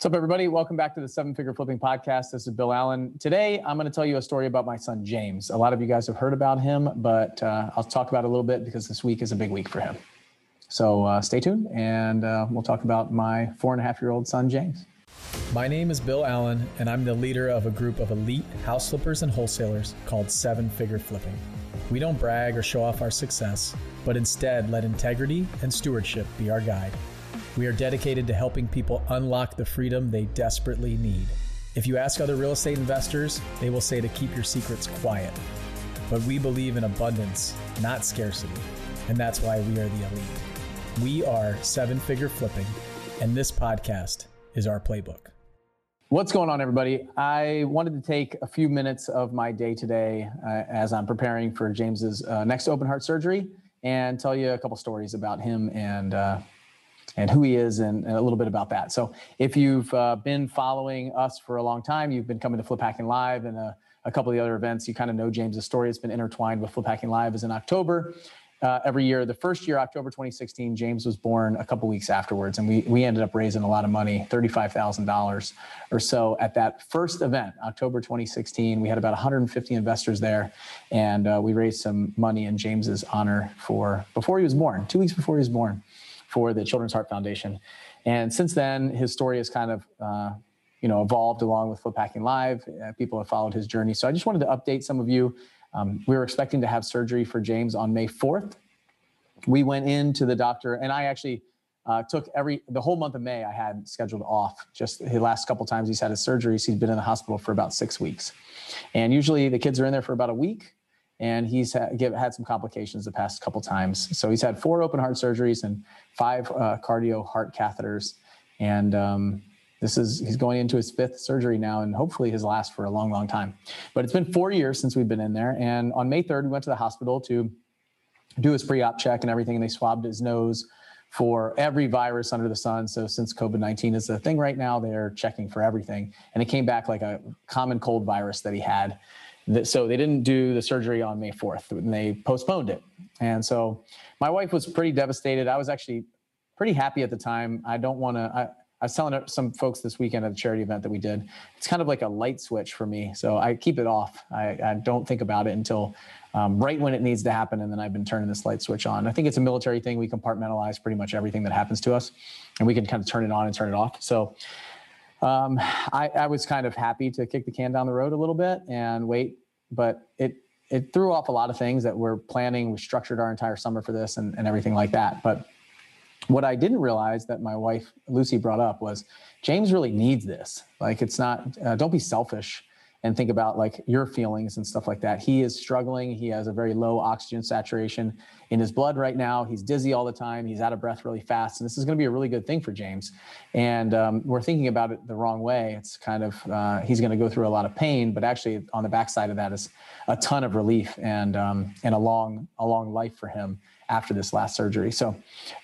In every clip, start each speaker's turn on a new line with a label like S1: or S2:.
S1: What's up, everybody? Welcome back to the Seven Figure Flipping Podcast. This is Bill Allen. Today, I'm going to tell you a story about my son, James. A lot of you guys have heard about him, but uh, I'll talk about it a little bit because this week is a big week for him. So uh, stay tuned and uh, we'll talk about my four and a half year old son, James.
S2: My name is Bill Allen, and I'm the leader of a group of elite house flippers and wholesalers called Seven Figure Flipping. We don't brag or show off our success, but instead let integrity and stewardship be our guide. We are dedicated to helping people unlock the freedom they desperately need. If you ask other real estate investors, they will say to keep your secrets quiet. But we believe in abundance, not scarcity, and that's why we are the elite. We are seven figure flipping, and this podcast is our playbook.
S1: What's going on, everybody? I wanted to take a few minutes of my day today uh, as I'm preparing for James's uh, next open heart surgery and tell you a couple stories about him and uh, and who he is and, and, a little bit about that. So if you've uh, been following us for a long time, you've been coming to Flip Hacking Live and a, a couple of the other events, you kind of know James's story. It's been intertwined with Flip Hacking Live is in October. Uh, every year. The first year, October 2016, James was born a couple weeks afterwards, and we we ended up raising a lot of money, thirty-five thousand dollars or so at that first event, October 2016. We had about 150 investors there, and uh, we raised some money in James's honor for before he was born, two weeks before he was born for the Children's Heart Foundation. And since then, his story has kind of uh, you know evolved along with Flip Hacking Live. Uh, people have followed his journey. So I just wanted to update some of you. Um, we were expecting to have surgery for James on May 4th. We went in to the doctor, and I actually uh, took every the whole month of May. I had scheduled off. Just the last couple times he's had his surgeries, he's been in the hospital for about six weeks, and usually the kids are in there for about a week and he's had, give, had some complications the past couple times. So he's had four open heart surgeries and five uh, cardio heart catheters, and um, this is he's going into his fifth surgery now, and hopefully his last for a long, long time. But it's been four years since we've been in there, and on May 3rd we went to the hospital to do his pre-op check and everything, and they swabbed his nose for every virus under the sun. So since COVID-19 is a thing right now, they're checking for everything, and it came back like a common cold virus that he had so they didn't do the surgery on May 4th and they postponed it. And so my wife was pretty devastated. I was actually pretty happy at the time. I don't want to, I, was telling some folks this weekend at a charity event that we did. It's kind of like a light switch for me. So I keep it off. I, I don't think about it until um, right when it needs to happen. And then I've been turning this light switch on. I think it's a military thing. We compartmentalize pretty much everything that happens to us and we can kind of turn it on and turn it off. So um, I, I, was kind of happy to kick the can down the road a little bit and wait, but it it threw off a lot of things that we're planning. We structured our entire summer for this and, and everything like that. But what I didn't realize that my wife Lucy brought up was James really needs this. Like it's not. Uh, don't be selfish and think about like your feelings and stuff like that. He is struggling. He has a very low oxygen saturation in his blood right now. He's dizzy all the time. He's out of breath really fast. And this is going to be a really good thing for James. And um, we're thinking about it the wrong way. It's kind of, uh, he's going to go through a lot of pain, but actually on the backside of that is a ton of relief and, um, and a long, a long life for him after this last surgery. So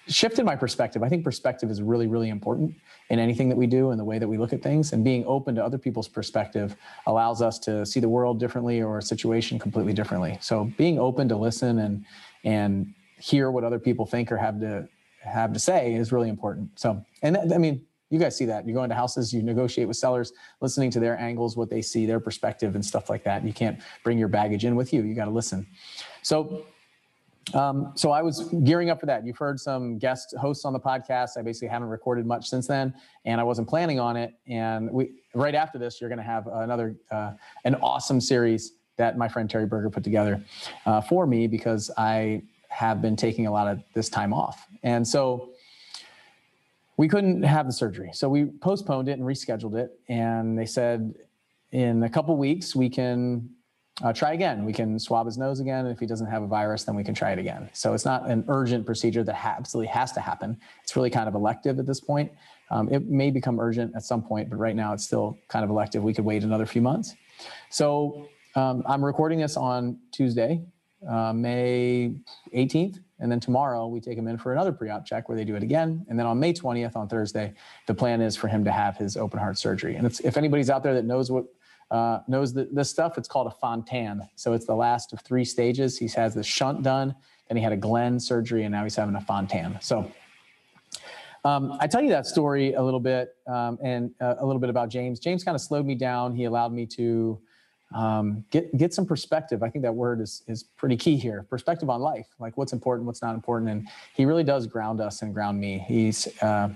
S1: shifted my perspective. I think perspective is really, really important in anything that we do and the way that we look at things and being open to other people's perspective allows us to see the world differently or a situation completely differently. So being open to listen and and hear what other people think or have to have to say is really important. So and i mean you guys see that. You go into houses you negotiate with sellers listening to their angles what they see their perspective and stuff like that. You can't bring your baggage in with you. You got to listen. So um, so I was gearing up for that. You've heard some guest hosts on the podcast. I basically haven't recorded much since then, and I wasn't planning on it. And we right after this, you're going to have another uh, an awesome series that my friend Terry Berger put together uh, for me because I have been taking a lot of this time off, and so we couldn't have the surgery. So we postponed it and rescheduled it, and they said in a couple weeks we can uh, try again. We can swab his nose again. And if he doesn't have a virus, then we can try it again. So it's not an urgent procedure that ha- absolutely has to happen. It's really kind of elective at this point. Um, it may become urgent at some point, but right now it's still kind of elective. We could wait another few months. So um, I'm recording this on Tuesday, uh, May 18th. And then tomorrow we take him in for another pre-op check where they do it again. And then on May 20th, on Thursday, the plan is for him to have his open heart surgery. And if anybody's out there that knows what uh, knows the, this stuff. It's called a Fontan. So it's the last of three stages. He has the shunt done, then he had a Glenn surgery, and now he's having a Fontan. So Um, I tell you that story a little bit um, and uh, a little bit about James. James kind of slowed me down. He allowed me to um, get get some perspective. I think that word is is pretty key here. Perspective on life, like what's important, what's not important, and he really does ground us and ground me. He's uh,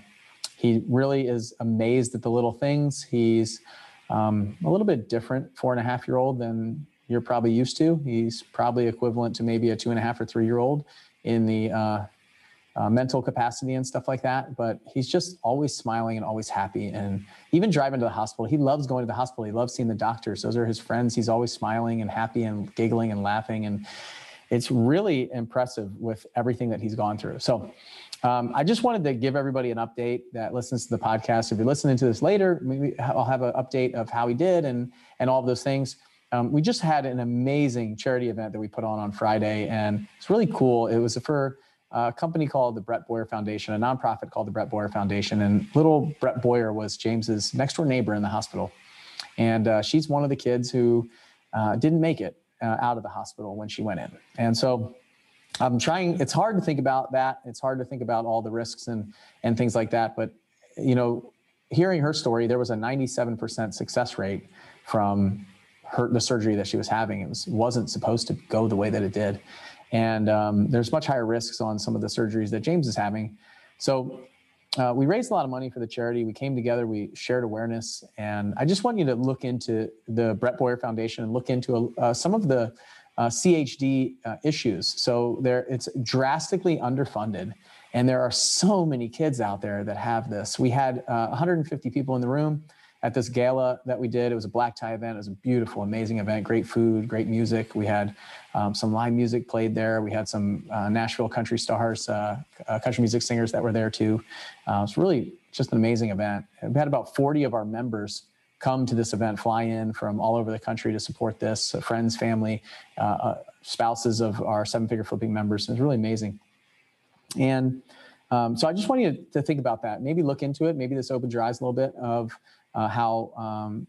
S1: he really is amazed at the little things. He's um, a little bit different four and a half year old than you're probably used to. He's probably equivalent to maybe a two and a half or three year old in the uh, uh, mental capacity and stuff like that. But he's just always smiling and always happy. And even driving to the hospital, he loves going to the hospital. He loves seeing the doctors. Those are his friends. He's always smiling and happy and giggling and laughing. And it's really impressive with everything that he's gone through. So um, I just wanted to give everybody an update that listens to the podcast. If you're listening to this later, maybe I'll have an update of how he did and and all of those things. Um, we just had an amazing charity event that we put on on Friday, and it's really cool. It was for a company called the Brett Boyer Foundation, a nonprofit called the Brett Boyer Foundation. And little Brett Boyer was James's next door neighbor in the hospital. And uh, she's one of the kids who uh, didn't make it uh, out of the hospital when she went in. And so I'm trying, it's hard to think about that. It's hard to think about all the risks and, and things like that. But, you know, hearing her story, there was a 97% success rate from her, the surgery that she was having. It was, wasn't supposed to go the way that it did. And um, there's much higher risks on some of the surgeries that James is having. So uh, we raised a lot of money for the charity. We came together, we shared awareness, and I just want you to look into the Brett Boyer Foundation and look into uh, some of the uh, CHD uh, issues. So there, it's drastically underfunded, and there are so many kids out there that have this. We had 150 uh, people in the room at this gala that we did. It was a black tie event. It was a beautiful, amazing event. Great food, great music. We had um, some live music played there. We had some uh, Nashville country stars, uh, uh, country music singers that were there too. Uh, it's really just an amazing event. We had about 40 of our members come to this event, fly in from all over the country to support this. friends, family, uh, uh, spouses of our seven-figure flipping members. It was really amazing. And um, so I just want you to think about that. Maybe look into it. Maybe this opens your eyes a little bit of uh, how um,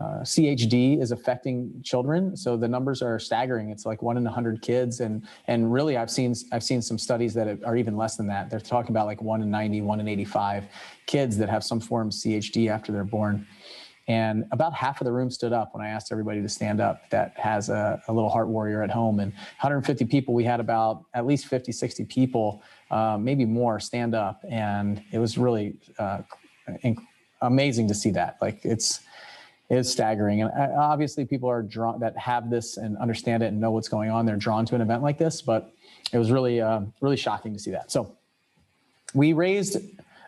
S1: uh, CHD is affecting children. So the numbers are staggering. It's like one in a hundred kids, and and really, I've seen I've seen some studies that are even less than that. They're talking about like one in 90, one in 85 kids that have some form of CHD after they're born. And about half of the room stood up when I asked everybody to stand up that has a, a little heart warrior at home. And 150 people, we had about at least 50, 60 people, uh, maybe more, stand up. And it was really uh, amazing to see that. Like it's it's staggering, and uh, obviously people are drawn that have this and understand it and know what's going on. They're drawn to an event like this, but it was really uh, really shocking to see that. So we raised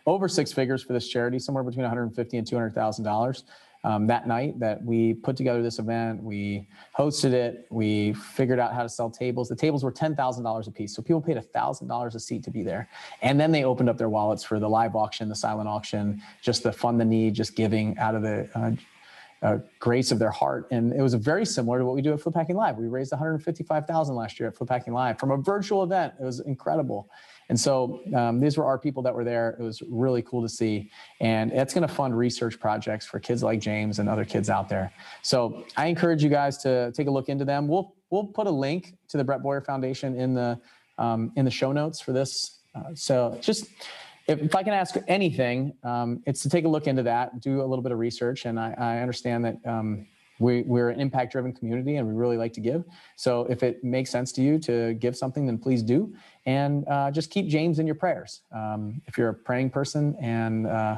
S1: over six figures for this charity, somewhere between 150 and 200 thousand dollars. Um, that night that we put together this event. We hosted it. We figured out how to sell tables. The tables were $10,000 a piece. So people paid $1,000 a seat to be there. And then they opened up their wallets for the live auction, the silent auction, just the fund the need, just giving out of the uh, uh, grace of their heart. And it was very similar to what we do at Flip Hacking Live. We raised 155,000 last year at Flip Hacking Live from a virtual event. It was incredible. And so um, these were our people that were there. It was really cool to see. And it's going to fund research projects for kids like James and other kids out there. So I encourage you guys to take a look into them. We'll we'll put a link to the Brett Boyer Foundation in the um, in the show notes for this. Uh, so just if, if, I can ask anything, um, it's to take a look into that, do a little bit of research, and I, I understand that um, we, we're an impact driven community and we really like to give. So if it makes sense to you to give something, then please do. And uh, just keep James in your prayers. Um, if you're a praying person and uh,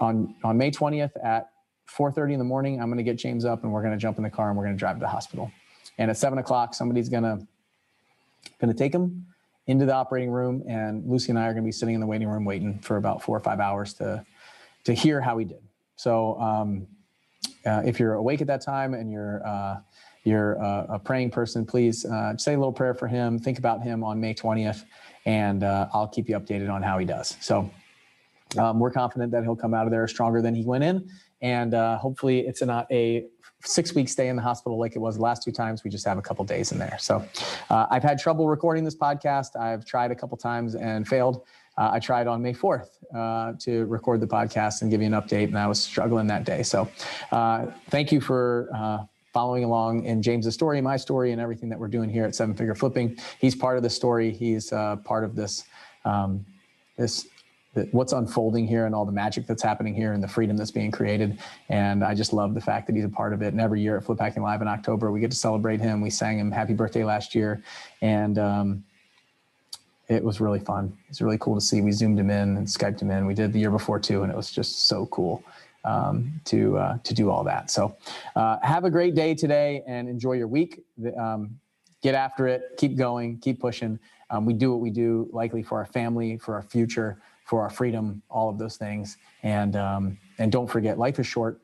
S1: on, on May 20th at 4.30 in the morning, I'm going to get James up and we're going to jump in the car and we're going to drive to the hospital. And at seven o'clock, somebody's going to, going to take him into the operating room and Lucy and I are going to be sitting in the waiting room waiting for about four or five hours to, to hear how he did. So, um, uh, if you're awake at that time and you're uh, you're uh, a praying person, please uh, say a little prayer for him. Think about him on May 20th, and I'll keep you updated on how he does. So um, we're confident that he'll come out of there stronger than he went in, and hopefully it's not a six week stay in the hospital like it was the last two times. We just have a couple days in there. So I've had trouble recording this podcast. I've tried a couple times and failed uh, I tried on May 4th uh, to record the podcast and give you an update, and I was struggling that day. So, uh, thank you for uh, following along in James's story, my story, and everything that we're doing here at Seven Figure Flipping. He's part of the story. He's uh, part of this um, this what's unfolding here and all the magic that's happening here and the freedom that's being created. And I just love the fact that he's a part of it. And every year at Flip Hacking Live in October, we get to celebrate him. We sang him happy birthday last year. And, um, it was really fun. It's really cool to see. We zoomed him in and Skyped him in. We did the year before too, and it was just so cool um, to uh, to do all that. So, uh, have a great day today and enjoy your week. Um, get after it. Keep going. Keep pushing. Um, we do what we do, likely for our family, for our future, for our freedom, all of those things. And um, and don't forget, life is short.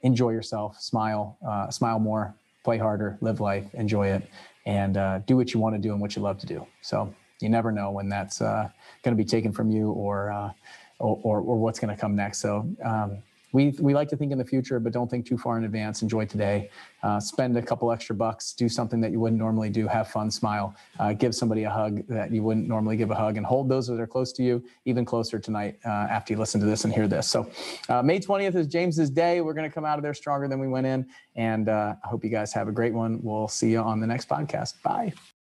S1: Enjoy yourself. Smile. Uh, smile more. Play harder. Live life. Enjoy it. And uh, do what you want to do and what you love to do. So you never know when that's uh, going to be taken from you or, uh, or, or, or, what's going to come next. So um, we, we like to think in the future, but don't think too far in advance. Enjoy today. Uh, spend a couple extra bucks. Do something that you wouldn't normally do. Have fun. Smile. Uh, give somebody a hug that you wouldn't normally give a hug, and hold those that are close to you even closer tonight uh, after you listen to this and hear this. So, uh, May 20th is James's day. We're going to come out of there stronger than we went in, and uh, I hope you guys have a great one. We'll see you on the next podcast. Bye.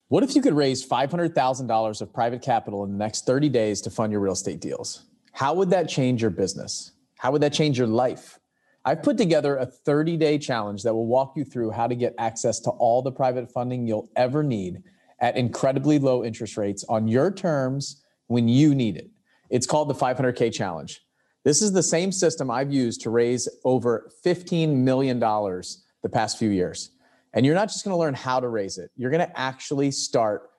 S1: What if you could raise $500,000 of private capital in the next 30 days to fund your real estate deals? How would that change your business? How would that change your life? I've put together a 30 day challenge that will walk you through how to get access to all the private funding you'll ever need at incredibly low interest rates on your terms when you need it. It's called the 500K Challenge. This is the same system I've used to raise over $15 million the past few years. And you're not just going to learn how to raise it, you're going to actually start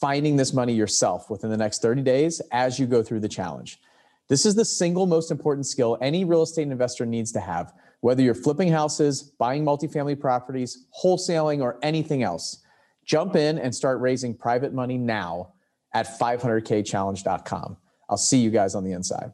S1: finding this money yourself within the next 30 days as you go through the challenge. This is the single most important skill any real estate investor needs to have, whether you're flipping houses, buying multifamily properties, wholesaling, or anything else. Jump in and start raising private money now at 500kchallenge.com. I'll see you guys on the inside.